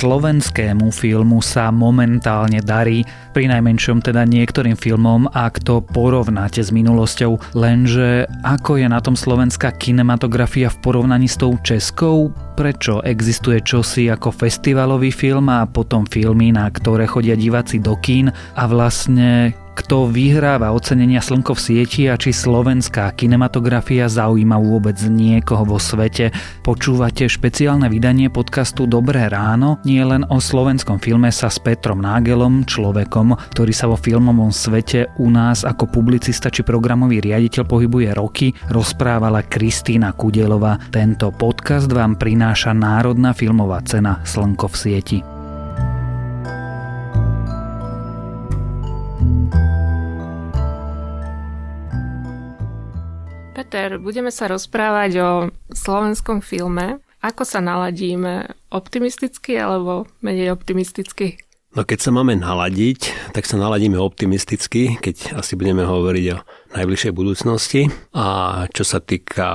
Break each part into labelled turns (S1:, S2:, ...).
S1: slovenskému filmu sa momentálne darí, pri najmenšom teda niektorým filmom, ak to porovnáte s minulosťou, lenže ako je na tom slovenská kinematografia v porovnaní s tou českou? Prečo existuje čosi ako festivalový film a potom filmy, na ktoré chodia diváci do kín? A vlastne kto vyhráva ocenenia Slnko v sieti a či slovenská kinematografia zaujíma vôbec niekoho vo svete. Počúvate špeciálne vydanie podcastu Dobré ráno, nie len o slovenskom filme sa s Petrom Nágelom, človekom, ktorý sa vo filmovom svete u nás ako publicista či programový riaditeľ pohybuje roky, rozprávala Kristýna Kudelová. Tento podcast vám prináša Národná filmová cena Slnko v sieti.
S2: Peter, budeme sa rozprávať o slovenskom filme. Ako sa naladíme? Optimisticky alebo menej optimisticky?
S3: No keď sa máme naladiť, tak sa naladíme optimisticky, keď asi budeme hovoriť o najbližšej budúcnosti. A čo sa týka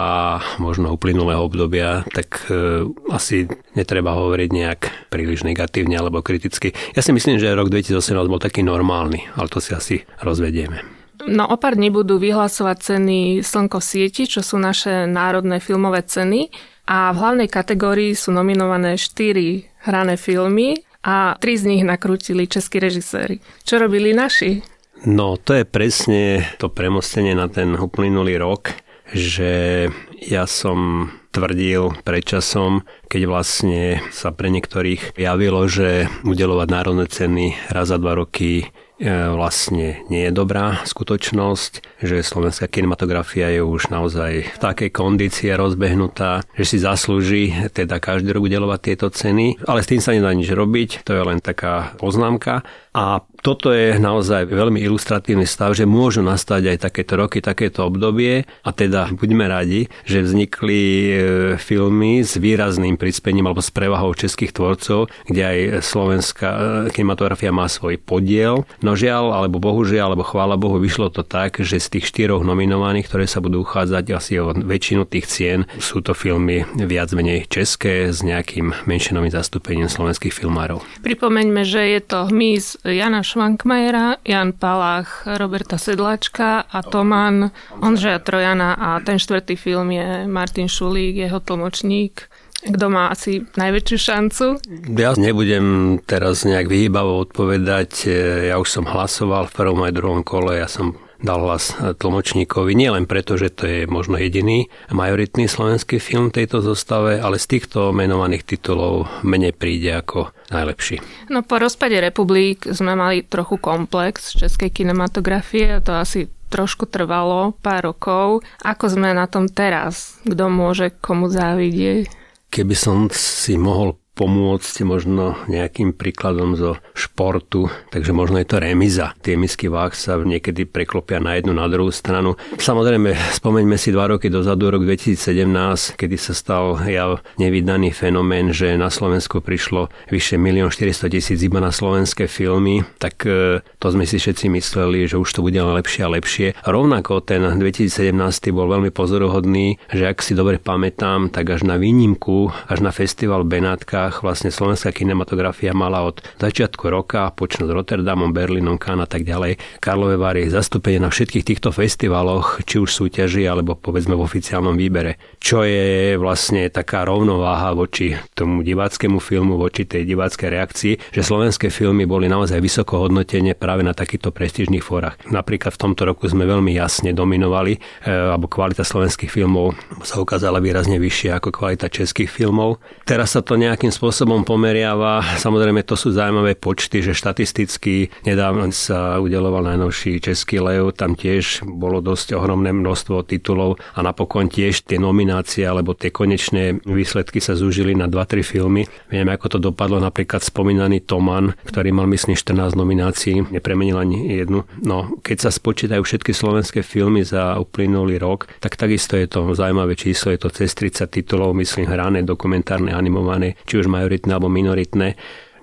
S3: možno uplynulého obdobia, tak e, asi netreba hovoriť nejak príliš negatívne alebo kriticky. Ja si myslím, že rok 2018 bol taký normálny, ale to si asi rozvedieme.
S2: No o pár dní budú vyhlasovať ceny Slnko sieti, čo sú naše národné filmové ceny. A v hlavnej kategórii sú nominované 4 hrané filmy a 3 z nich nakrútili českí režiséri. Čo robili naši?
S3: No to je presne to premostenie na ten uplynulý rok, že ja som tvrdil predčasom, keď vlastne sa pre niektorých javilo, že udelovať národné ceny raz za dva roky vlastne nie je dobrá skutočnosť, že slovenská kinematografia je už naozaj v takej kondícii rozbehnutá, že si zaslúži teda každý rok udelovať tieto ceny, ale s tým sa nedá nič robiť, to je len taká poznámka. A toto je naozaj veľmi ilustratívny stav, že môžu nastať aj takéto roky, takéto obdobie a teda buďme radi, že vznikli e, filmy s výrazným prispením alebo s prevahou českých tvorcov, kde aj slovenská e, kinematografia má svoj podiel. No žiaľ, alebo bohužiaľ, alebo chvála Bohu, vyšlo to tak, že z tých štyroch nominovaných, ktoré sa budú uchádzať asi o väčšinu tých cien, sú to filmy viac menej české s nejakým menšinovým zastúpením slovenských filmárov.
S2: Pripomeňme, že je to hmyz Jana Švankmajera, Jan Palach, Roberta Sedlačka a Toman, Ondřeja Trojana a ten štvrtý film je Martin Šulík, jeho tlmočník kto má asi najväčšiu šancu?
S3: Ja nebudem teraz nejak vyhýbavo odpovedať. Ja už som hlasoval v prvom aj druhom kole. Ja som dal hlas tlmočníkovi, nielen preto, že to je možno jediný majoritný slovenský film tejto zostave, ale z týchto menovaných titulov mene príde ako najlepší.
S2: No po rozpade republik sme mali trochu komplex českej kinematografie, to asi trošku trvalo, pár rokov. Ako sme na tom teraz? Kto môže komu závidieť?
S3: Keby som si mohol pomôcť možno nejakým príkladom zo športu, takže možno je to remiza. Tie misky váh sa niekedy preklopia na jednu, na druhú stranu. Samozrejme, spomeňme si dva roky dozadu, rok 2017, kedy sa stal jav nevydaný fenomén, že na Slovensku prišlo vyše 1 400 tisíc iba na slovenské filmy, tak e, to sme si všetci mysleli, že už to bude lepšie a lepšie. A rovnako ten 2017 bol veľmi pozoruhodný, že ak si dobre pamätám, tak až na výnimku, až na festival Benátka Čechách vlastne slovenská kinematografia mala od začiatku roka, počnúť Rotterdamom, Berlínom, Cannes a tak ďalej, Karlové Vary zastúpenie na všetkých týchto festivaloch, či už súťaži, alebo povedzme v oficiálnom výbere. Čo je vlastne taká rovnováha voči tomu diváckému filmu, voči tej diváckej reakcii, že slovenské filmy boli naozaj vysoko hodnotenie práve na takýchto prestížnych fórach. Napríklad v tomto roku sme veľmi jasne dominovali, e, alebo kvalita slovenských filmov sa ukázala výrazne vyššia ako kvalita českých filmov. Teraz sa to nejakým spôsobom pomeriava. Samozrejme, to sú zaujímavé počty, že štatisticky nedávno sa udeloval najnovší Český lev, tam tiež bolo dosť ohromné množstvo titulov a napokon tiež tie nominácie alebo tie konečné výsledky sa zúžili na 2-3 filmy. Vieme, ako to dopadlo napríklad spomínaný Toman, ktorý mal myslím 14 nominácií, nepremenil ani jednu. No, keď sa spočítajú všetky slovenské filmy za uplynulý rok, tak takisto je to zaujímavé číslo, je to cez 30 titulov, myslím, hrané, dokumentárne, animované, či už už majoritné alebo minoritné.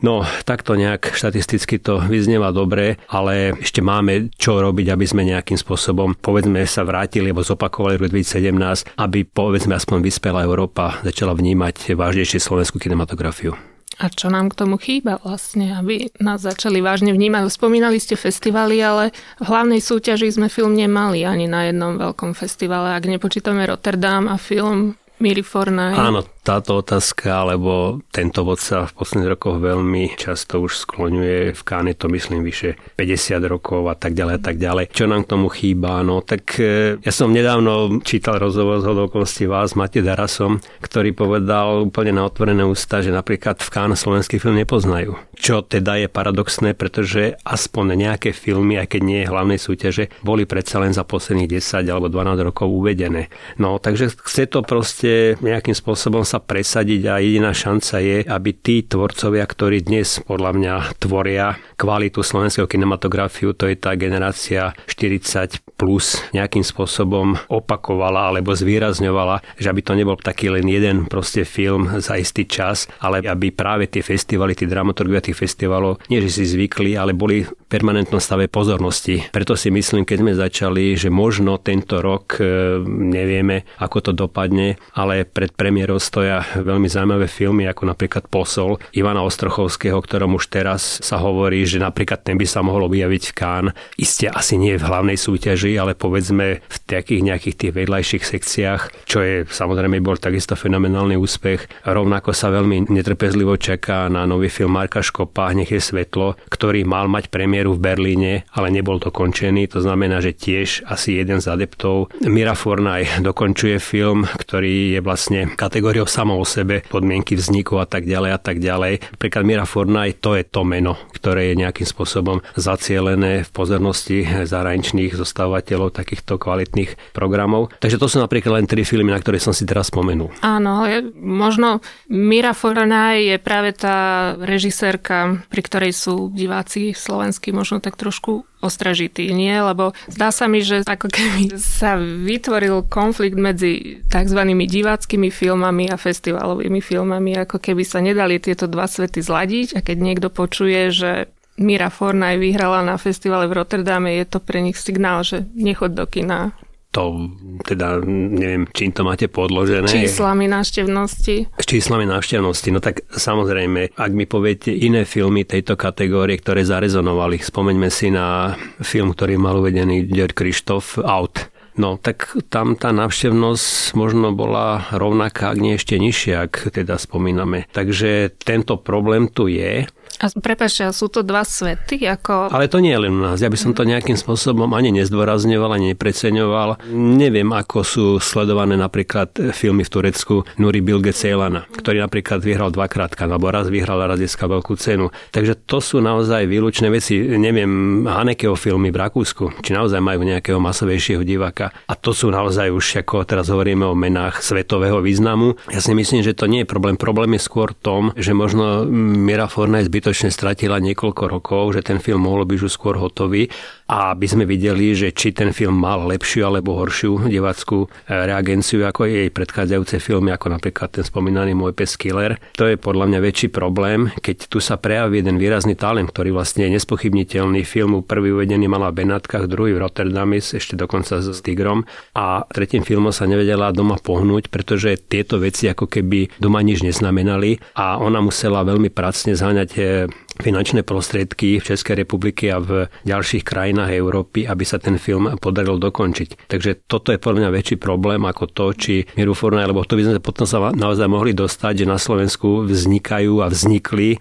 S3: No, takto nejak štatisticky to vyznieva dobre, ale ešte máme čo robiť, aby sme nejakým spôsobom, povedzme, sa vrátili alebo zopakovali rok 2017, aby, povedzme, aspoň vyspelá Európa začala vnímať vážnejšie slovenskú kinematografiu.
S2: A čo nám k tomu chýba vlastne, aby nás začali vážne vnímať? Spomínali ste festivaly, ale v hlavnej súťaži sme film nemali ani na jednom veľkom festivale. Ak nepočítame Rotterdam a film Miri Fornaj.
S3: Áno, táto otázka, alebo tento bod sa v posledných rokoch veľmi často už skloňuje. V Káne to myslím vyše 50 rokov a tak ďalej a tak ďalej. Čo nám k tomu chýba? No tak e, ja som nedávno čítal rozhovor z hodokosti vás, Mate Darasom, ktorý povedal úplne na otvorené ústa, že napríklad v Káne slovenský film nepoznajú. Čo teda je paradoxné, pretože aspoň nejaké filmy, aj keď nie je hlavnej súťaže, boli predsa len za posledných 10 alebo 12 rokov uvedené. No takže chce to proste nejakým spôsobom sa presadiť a jediná šanca je, aby tí tvorcovia, ktorí dnes podľa mňa tvoria kvalitu slovenského kinematografiu, to je tá generácia 40 plus, nejakým spôsobom opakovala alebo zvýrazňovala, že aby to nebol taký len jeden proste film za istý čas, ale aby práve tie festivaly, tí dramaturgovia tých festivalov, nie že si zvykli, ale boli v permanentnom stave pozornosti. Preto si myslím, keď sme začali, že možno tento rok e, nevieme, ako to dopadne, ale pred premiérou stoja veľmi zaujímavé filmy, ako napríklad Posol Ivana Ostrochovského, ktorom už teraz sa hovorí, že napríklad ten by sa mohol objaviť v Kán. Isté asi nie v hlavnej súťaži, ale povedzme v takých nejakých tých vedľajších sekciách, čo je samozrejme bol takisto fenomenálny úspech. Rovnako sa veľmi netrpezlivo čaká na nový film Marka Škopa Nech je svetlo, ktorý mal mať premiéru v Berlíne, ale nebol dokončený. To znamená, že tiež asi jeden z adeptov Mira Fornaj dokončuje film, ktorý je vlastne kategóriou samo o sebe, podmienky vzniku a tak ďalej a tak ďalej. Príklad Mira Fornaj, to je to meno, ktoré je nejakým spôsobom zacielené v pozornosti zahraničných zostávateľov takýchto kvalitných programov. Takže to sú napríklad len tri filmy, na ktoré som si teraz spomenul.
S2: Áno, ale možno Mira Fornaj je práve tá režisérka, pri ktorej sú diváci slovenskí možno tak trošku ostražitý, nie? Lebo zdá sa mi, že ako keby sa vytvoril konflikt medzi tzv. diváckými filmami a festivalovými filmami, ako keby sa nedali tieto dva svety zladiť a keď niekto počuje, že Mira Fornaj vyhrala na festivale v Rotterdame, je to pre nich signál, že nechod do kina
S3: to teda neviem, čím to máte podložené.
S2: Číslami návštevnosti.
S3: S číslami návštevnosti. No tak samozrejme, ak mi poviete iné filmy tejto kategórie, ktoré zarezonovali, spomeňme si na film, ktorý mal uvedený Dier Krištof, Out. No, tak tam tá návštevnosť možno bola rovnaká, ak nie ešte nižšia, ak teda spomíname. Takže tento problém tu je.
S2: A prepáčte, sú to dva svety? Ako...
S3: Ale to nie je len u nás. Ja by som to nejakým spôsobom ani nezdôrazňoval, ani nepreceňoval. Neviem, ako sú sledované napríklad filmy v Turecku Nuri Bilge Ceylana, ktorý napríklad vyhral dvakrát, alebo raz vyhral a raz získal veľkú cenu. Takže to sú naozaj výlučné veci. Neviem, Hanekeho filmy v Rakúsku, či naozaj majú nejakého masovejšieho diváka. A to sú naozaj už, ako teraz hovoríme o menách svetového významu. Ja si myslím, že to nie je problém. Problém je skôr tom, že možno Mira Forna je zbytočná skutočne stratila niekoľko rokov, že ten film mohol byť už skôr hotový a aby sme videli, že či ten film mal lepšiu alebo horšiu divackú eh, reagenciu ako jej predchádzajúce filmy, ako napríklad ten spomínaný Môj pes Killer. To je podľa mňa väčší problém, keď tu sa prejaví jeden výrazný talent, ktorý vlastne je nespochybniteľný. Film prvý uvedený mal v Benátkach, druhý v Rotterdame, ešte dokonca s Tigrom a tretím filmom sa nevedela doma pohnúť, pretože tieto veci ako keby doma nič neznamenali a ona musela veľmi pracne zháňať eh, finančné prostriedky v Českej republike a v ďalších krajinách Európy, aby sa ten film podaril dokončiť. Takže toto je podľa mňa väčší problém ako to, či Miru Fornaj, lebo to by sme potom sa naozaj mohli dostať, že na Slovensku vznikajú a vznikli e,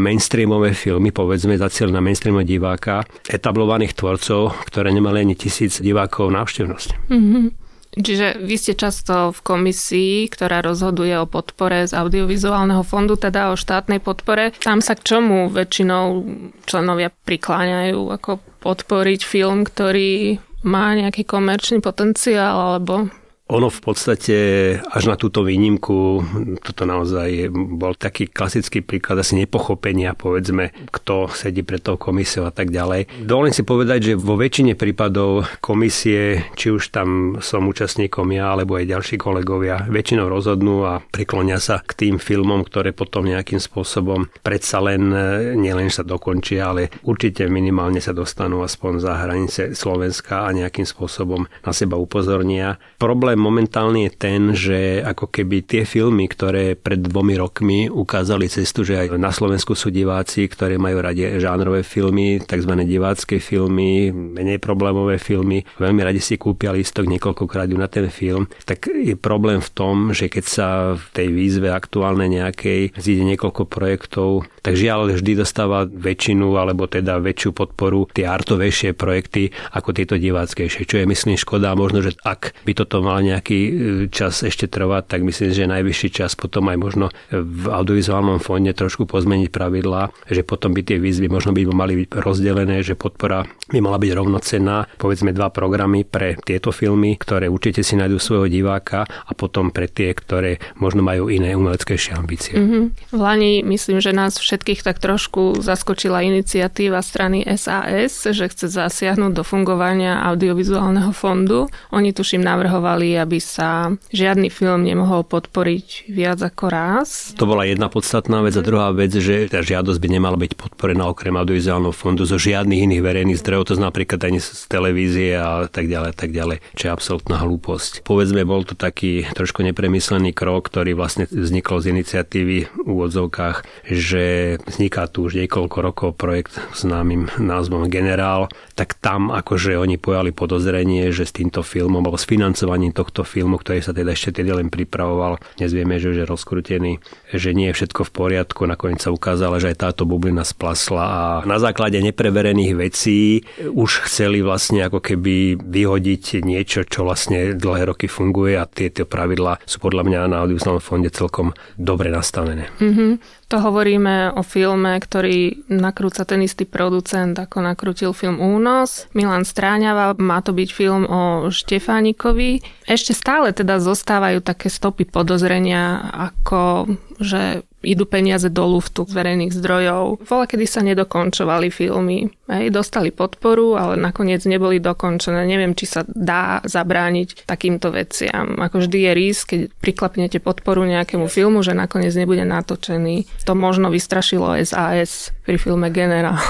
S3: mainstreamové filmy, povedzme za cieľ na mainstreamového diváka, etablovaných tvorcov, ktoré nemali ani tisíc divákov návštevnosť.
S2: Mm-hmm. Čiže vy ste často v komisii, ktorá rozhoduje o podpore z audiovizuálneho fondu, teda o štátnej podpore. Tam sa k čomu väčšinou členovia prikláňajú, ako podporiť film, ktorý má nejaký komerčný potenciál, alebo
S3: ono v podstate až na túto výnimku, toto naozaj bol taký klasický príklad asi nepochopenia, povedzme, kto sedí pred tou komisiou a tak ďalej. Dovolím si povedať, že vo väčšine prípadov komisie, či už tam som účastníkom ja, alebo aj ďalší kolegovia, väčšinou rozhodnú a priklonia sa k tým filmom, ktoré potom nejakým spôsobom predsa len nielen sa dokončia, ale určite minimálne sa dostanú aspoň za hranice Slovenska a nejakým spôsobom na seba upozornia. Problém problém momentálne je ten, že ako keby tie filmy, ktoré pred dvomi rokmi ukázali cestu, že aj na Slovensku sú diváci, ktorí majú radi žánrové filmy, tzv. divácké filmy, menej problémové filmy, veľmi radi si kúpia listok niekoľkokrát na ten film, tak je problém v tom, že keď sa v tej výzve aktuálnej nejakej zíde niekoľko projektov, tak žiaľ vždy dostáva väčšinu alebo teda väčšiu podporu tie artovejšie projekty ako tieto diváckejšie, čo je myslím škoda. Možno, že ak by toto mal nejaký e, čas ešte trvať, tak myslím, že najvyšší čas potom aj možno v audiovizuálnom fonde trošku pozmeniť pravidlá, že potom by tie výzvy možno by mali byť rozdelené, že podpora by mala byť rovnocenná, povedzme dva programy pre tieto filmy, ktoré určite si nájdú svojho diváka a potom pre tie, ktoré možno majú iné umeleckejšie ambície. Mm-hmm.
S2: V Lani myslím, že nás všetkých tak trošku zaskočila iniciatíva strany SAS, že chce zasiahnuť do fungovania audiovizuálneho fondu. Oni tuším navrhovali, aby sa žiadny film nemohol podporiť viac ako raz.
S3: To bola jedna podstatná vec a druhá vec, že tá žiadosť by nemala byť podporená okrem audiovizuálneho fondu zo žiadnych iných verejných zdrojov, to napríklad ani z televízie a tak ďalej, tak ďalej, čo je absolútna hlúposť. Povedzme, bol to taký trošku nepremyslený krok, ktorý vlastne vznikol z iniciatívy v úvodzovkách, že vzniká tu už niekoľko rokov projekt s známym názvom Generál, tak tam akože oni pojali podozrenie, že s týmto filmom alebo s financovaním tohto filmu, ktorý sa teda ešte teda len pripravoval, dnes vieme, že už je rozkrutený, že nie je všetko v poriadku, nakoniec sa ukázalo, že aj táto bublina splasla a na základe nepreverených vecí už chceli vlastne ako keby vyhodiť niečo, čo vlastne dlhé roky funguje a tieto pravidlá sú podľa mňa na audiovizálnom fonde celkom dobre nastavené.
S2: Mm-hmm. To hovoríme o filme, ktorý nakrúca ten istý producent, ako nakrútil film Únos. Milan Stráňava, má to byť film o Štefánikovi. Ešte stále teda zostávajú také stopy podozrenia, ako že idú peniaze do luftu z verejných zdrojov. Vola, kedy sa nedokončovali filmy. Hej, dostali podporu, ale nakoniec neboli dokončené. Neviem, či sa dá zabrániť takýmto veciam. Ako vždy je risk, keď priklapnete podporu nejakému filmu, že nakoniec nebude natočený. To možno vystrašilo SAS pri filme Generál.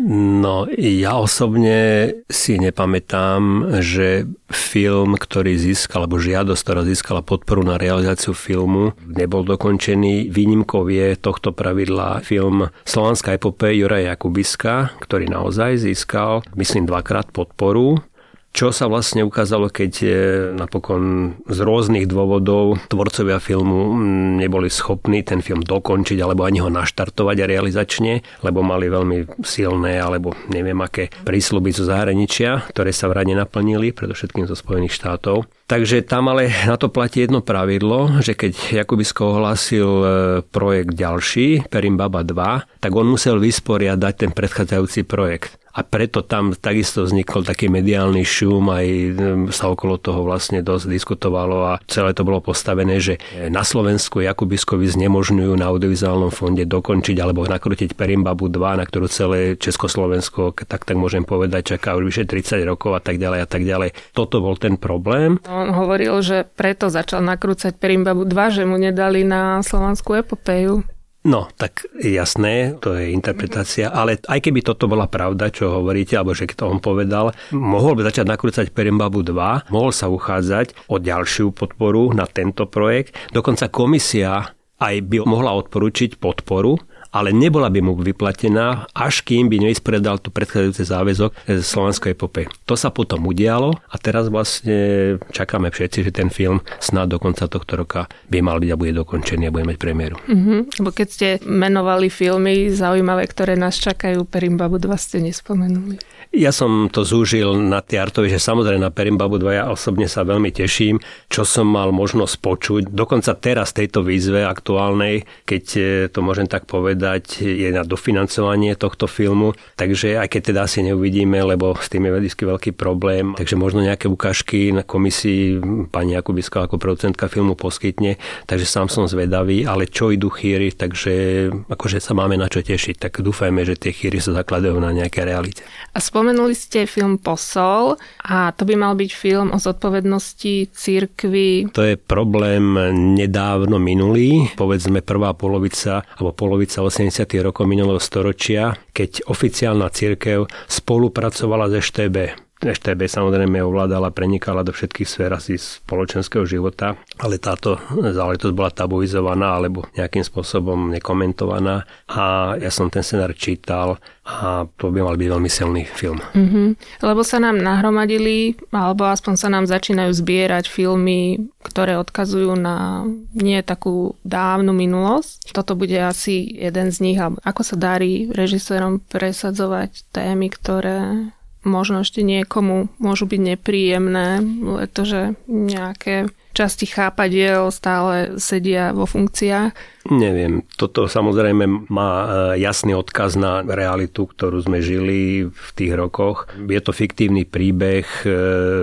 S3: No, ja osobne si nepamätám, že film, ktorý získal, alebo žiadosť, ktorá získala podporu na realizáciu filmu, nebol dokončený. Výnimkou je tohto pravidla film Slovanská epopé Juraja Jakubiska, ktorý naozaj získal, myslím, dvakrát podporu čo sa vlastne ukázalo, keď napokon z rôznych dôvodov tvorcovia filmu neboli schopní ten film dokončiť alebo ani ho naštartovať realizačne, lebo mali veľmi silné alebo neviem aké prísľuby zo zahraničia, ktoré sa vrade naplnili, predovšetkým zo Spojených štátov. Takže tam ale na to platí jedno pravidlo, že keď Jakubisko ohlásil e, projekt ďalší, Perimbaba 2, tak on musel vysporiadať ten predchádzajúci projekt a preto tam takisto vznikol taký mediálny šum, aj sa okolo toho vlastne dosť diskutovalo a celé to bolo postavené, že na Slovensku Jakubiskovi znemožňujú na audiovizuálnom fonde dokončiť alebo nakrútiť Perimbabu 2, na ktorú celé Československo, tak tak môžem povedať, čaká už vyše 30 rokov a tak ďalej a tak ďalej. Toto bol ten problém.
S2: On hovoril, že preto začal nakrúcať Perimbabu 2, že mu nedali na slovanskú epopeju.
S3: No, tak jasné, to je interpretácia, ale aj keby toto bola pravda, čo hovoríte, alebo že to on povedal, mohol by začať nakrúcať Perimbabu 2, mohol sa uchádzať o ďalšiu podporu na tento projekt. Dokonca komisia aj by mohla odporučiť podporu ale nebola by mu vyplatená, až kým by nevyspredal tu predchádzajúci záväzok z Slovenskej epopej. To sa potom udialo a teraz vlastne čakáme všetci, že ten film snad do konca tohto roka by mal byť a bude dokončený a bude mať premiéru.
S2: Mm-hmm. Lebo keď ste menovali filmy zaujímavé, ktoré nás čakajú, Perimbabu 2 ste nespomenuli.
S3: Ja som to zúžil na tie artovi, že samozrejme na Perimbabu 2 ja osobne sa veľmi teším, čo som mal možnosť počuť. Dokonca teraz tejto výzve aktuálnej, keď e, to môžem tak povedať, je na dofinancovanie tohto filmu. Takže aj keď teda asi neuvidíme, lebo s tým je vždy veľký problém, takže možno nejaké ukážky na komisii pani Jakubiska ako producentka filmu poskytne, takže sám som zvedavý, ale čo idú chýry, takže akože sa máme na čo tešiť, tak dúfajme, že tie chýry sa zakladajú na nejaké realite.
S2: A Spomenuli ste film Posol a to by mal byť film o zodpovednosti církvy.
S3: To je problém nedávno minulý, povedzme prvá polovica alebo polovica 80. rokov minulého storočia, keď oficiálna církev spolupracovala s EŠTB EŠTB samozrejme ovládala, prenikala do všetkých sfér asi spoločenského života, ale táto záležitosť bola tabuizovaná alebo nejakým spôsobom nekomentovaná a ja som ten scenár čítal a to by mal byť veľmi silný film.
S2: Mm-hmm. Lebo sa nám nahromadili, alebo aspoň sa nám začínajú zbierať filmy, ktoré odkazujú na nie takú dávnu minulosť. Toto bude asi jeden z nich. Ako sa darí režisérom presadzovať témy, ktoré možno ešte niekomu môžu byť nepríjemné, pretože nejaké časti chápadiel stále sedia vo funkciách
S3: Neviem, toto samozrejme má e, jasný odkaz na realitu, ktorú sme žili v tých rokoch. Je to fiktívny príbeh, e,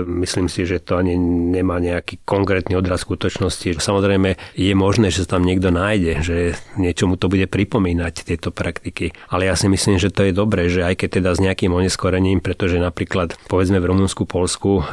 S3: myslím si, že to ani nemá nejaký konkrétny odraz skutočnosti. Samozrejme je možné, že sa tam niekto nájde, že niečomu to bude pripomínať tieto praktiky. Ale ja si myslím, že to je dobré, že aj keď teda s nejakým oneskorením, pretože napríklad povedzme v Rumunsku, Polsku e,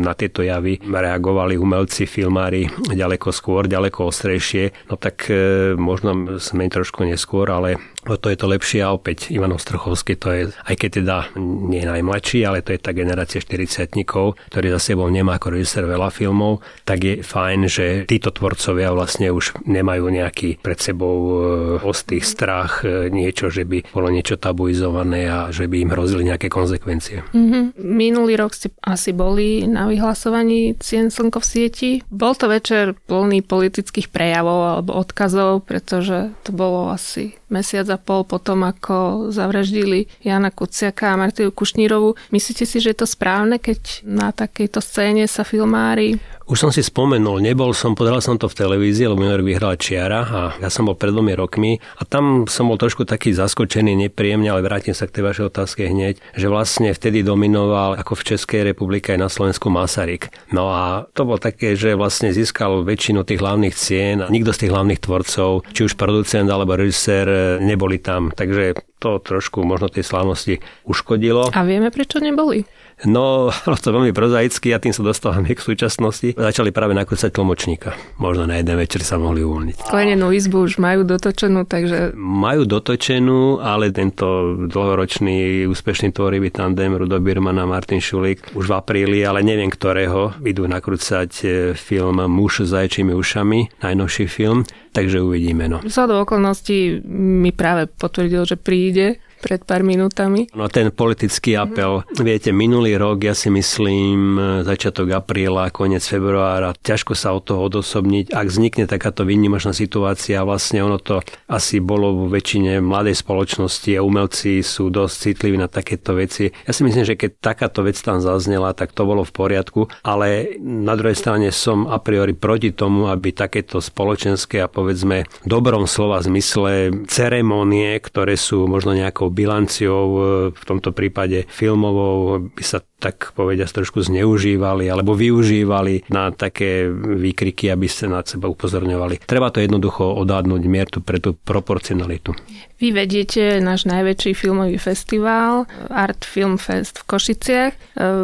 S3: na tieto javy reagovali umelci, filmári ďaleko skôr, ďaleko ostrejšie, no tak možno sme trošku neskôr, ale to je to lepšie a opäť Ivan Ostrochovský to je, aj keď teda nie je najmladší, ale to je tá generácia 40 ktorý za sebou nemá ako režisér veľa filmov, tak je fajn, že títo tvorcovia vlastne už nemajú nejaký pred sebou e, ostý strach, e, niečo, že by bolo niečo tabuizované a že by im hrozili nejaké konsekvencie.
S2: Mm-hmm. Minulý rok ste asi boli na vyhlasovaní Cien Slnko v sieti. Bol to večer plný politických prejavov alebo odkazov, pretože to bolo asi mesiac a pol potom, ako zavraždili Jana Kuciaka a Martiu Kušnírovu. Myslíte si, že je to správne, keď na takejto scéne sa filmári
S3: už som si spomenul, nebol som, pozeral som to v televízii, lebo minulý vyhrala Čiara a ja som bol pred dvomi rokmi a tam som bol trošku taký zaskočený, nepríjemne, ale vrátim sa k tej vašej otázke hneď, že vlastne vtedy dominoval ako v Českej republike aj na Slovensku Masaryk. No a to bolo také, že vlastne získal väčšinu tých hlavných cien a nikto z tých hlavných tvorcov, či už producent alebo režisér, neboli tam. Takže to trošku možno tej slávnosti uškodilo.
S2: A vieme, prečo neboli?
S3: No, to veľmi prozaicky a tým sa dostávame k súčasnosti. Začali práve nakrúcať tlmočníka. Možno na jeden večer sa mohli uvoľniť.
S2: Sklenenú izbu už majú dotočenú, takže...
S3: Majú dotočenú, ale tento dlhoročný úspešný tvorivý tandem Rudo Birman a Martin Šulík už v apríli, ale neviem ktorého, idú nakrúcať e, film Muž s zajčími ušami, najnovší film, takže uvidíme. No.
S2: Za do okolností mi práve potvrdil, že príde pred pár minútami.
S3: No ten politický apel, mm-hmm. viete, minulý rok, ja si myslím, začiatok apríla, koniec februára, ťažko sa od toho odosobniť. Ak vznikne takáto výnimočná situácia, vlastne ono to asi bolo vo väčšine mladej spoločnosti a umelci sú dosť citliví na takéto veci. Ja si myslím, že keď takáto vec tam zaznela, tak to bolo v poriadku, ale na druhej strane som a priori proti tomu, aby takéto spoločenské a povedzme dobrom slova zmysle ceremonie, ktoré sú možno nejakou bilanciou, e, v tomto prípade filmovou, by sa tak povediať trošku zneužívali alebo využívali na také výkriky, aby sa na seba upozorňovali. Treba to jednoducho odhadnúť miertu pre tú proporcionalitu.
S2: Vy vediete náš najväčší filmový festival Art Film Fest v Košiciach. E,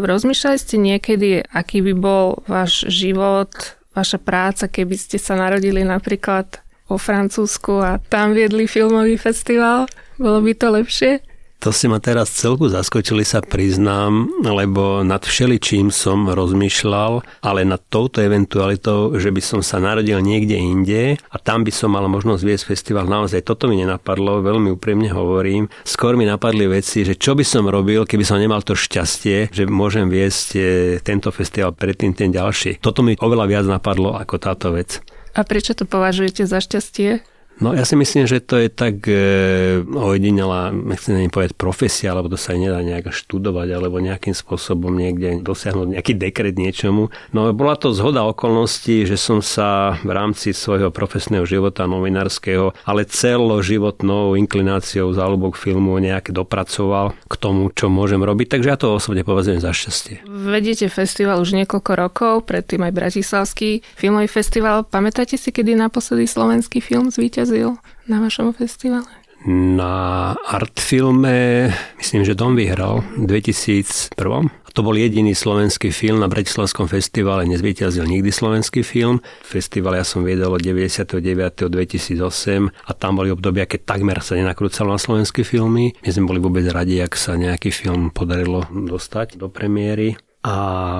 S2: rozmýšľali ste niekedy, aký by bol váš život, vaša práca, keby ste sa narodili napríklad vo Francúzsku a tam viedli filmový festival? Bolo by to lepšie?
S3: To si ma teraz celku zaskočili, sa priznám, lebo nad všeličím som rozmýšľal, ale nad touto eventualitou, že by som sa narodil niekde inde a tam by som mal možnosť viesť festival, naozaj toto mi nenapadlo, veľmi úprimne hovorím. Skôr mi napadli veci, že čo by som robil, keby som nemal to šťastie, že môžem viesť e, tento festival predtým ten ďalší. Toto mi oveľa viac napadlo ako táto vec.
S2: A prečo to považujete za šťastie?
S3: No ja si myslím, že to je tak e, ojedinelá, nechcem ani povedať profesia, alebo to sa nedá nejak študovať, alebo nejakým spôsobom niekde dosiahnuť nejaký dekret niečomu. No bola to zhoda okolností, že som sa v rámci svojho profesného života novinárskeho, ale celoživotnou inklináciou záľubok filmu nejak dopracoval k tomu, čo môžem robiť, takže ja to osobne považujem za šťastie.
S2: Vedete festival už niekoľko rokov, predtým aj Bratislavský filmový festival. Pamätáte si, kedy naposledy slovenský film zvíťazil? Zvíťazil na vašom festivale?
S3: Na artfilme, myslím, že Dom vyhral v 2001. A To bol jediný slovenský film na Bratislavskom festivale, nezvýťazil nikdy slovenský film. Festival ja som viedol od 99. 2008 a tam boli obdobia, keď takmer sa nenakrúcalo na slovenské filmy. My sme boli vôbec radi, ak sa nejaký film podarilo dostať do premiéry. A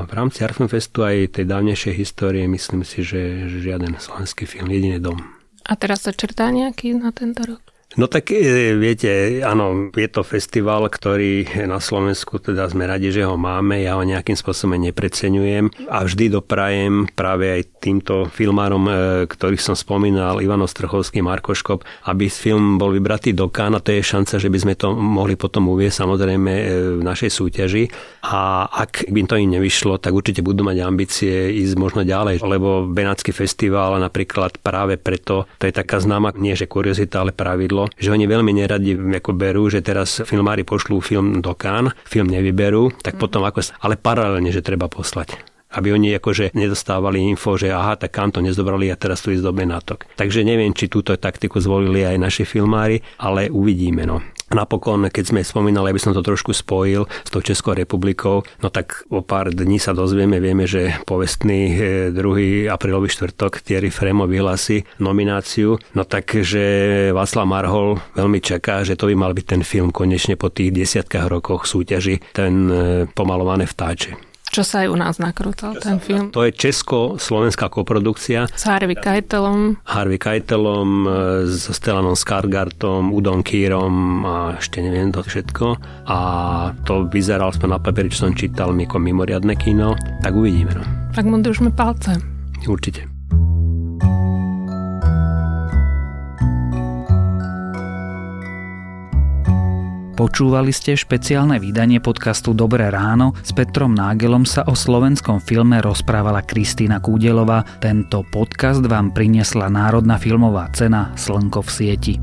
S3: v rámci Arfilmfestu aj tej dávnejšej histórie myslím si, že žiaden slovenský film, jediný dom.
S2: A teraz sa črtá nejaký na tento rok?
S3: No tak e, viete, áno, je to festival, ktorý na Slovensku, teda sme radi, že ho máme, ja ho nejakým spôsobom nepreceňujem a vždy doprajem práve aj týmto filmárom, e, ktorých som spomínal, Ivano Strchovský, Marko Škop, aby film bol vybratý do Kán a to je šanca, že by sme to mohli potom uvieť samozrejme e, v našej súťaži. A ak by to im nevyšlo, tak určite budú mať ambície ísť možno ďalej, lebo Benátsky festival napríklad práve preto, to je taká známa, nie že kuriozita, ale pravidlo, pravidlo, že oni veľmi neradi ako berú, že teraz filmári pošlú film do Kán, film nevyberú, tak mm. potom ako, ale paralelne, že treba poslať aby oni akože nedostávali info, že aha, tak kam to nezobrali a teraz tu ísť do Benátok. Takže neviem, či túto taktiku zvolili aj naši filmári, ale uvidíme. No. Napokon, keď sme spomínali, aby som to trošku spojil s tou Českou republikou, no tak o pár dní sa dozvieme, vieme, že povestný 2. E, aprílový štvrtok Thierry Fremo vyhlási nomináciu, no takže Václav Marhol veľmi čaká, že to by mal byť ten film konečne po tých desiatkách rokoch súťaži, ten e, pomalované vtáče.
S2: Čo sa aj u nás nakrúcal, ten film.
S3: To je česko-slovenská koprodukcia.
S2: S Harvey Keitelom.
S3: Harvey Keitelom, e, s Stellanom Skargartom, Udon Kýrom a ešte neviem to všetko. A to vyzeral sme na papieri, čo som čítal, ako mimoriadne kino. Tak uvidíme. No.
S2: Tak mu držme palce.
S3: Určite.
S1: Počúvali ste špeciálne vydanie podcastu Dobré ráno. S Petrom Nágelom sa o slovenskom filme rozprávala Kristýna Kúdelová. Tento podcast vám priniesla Národná filmová cena Slnko v sieti.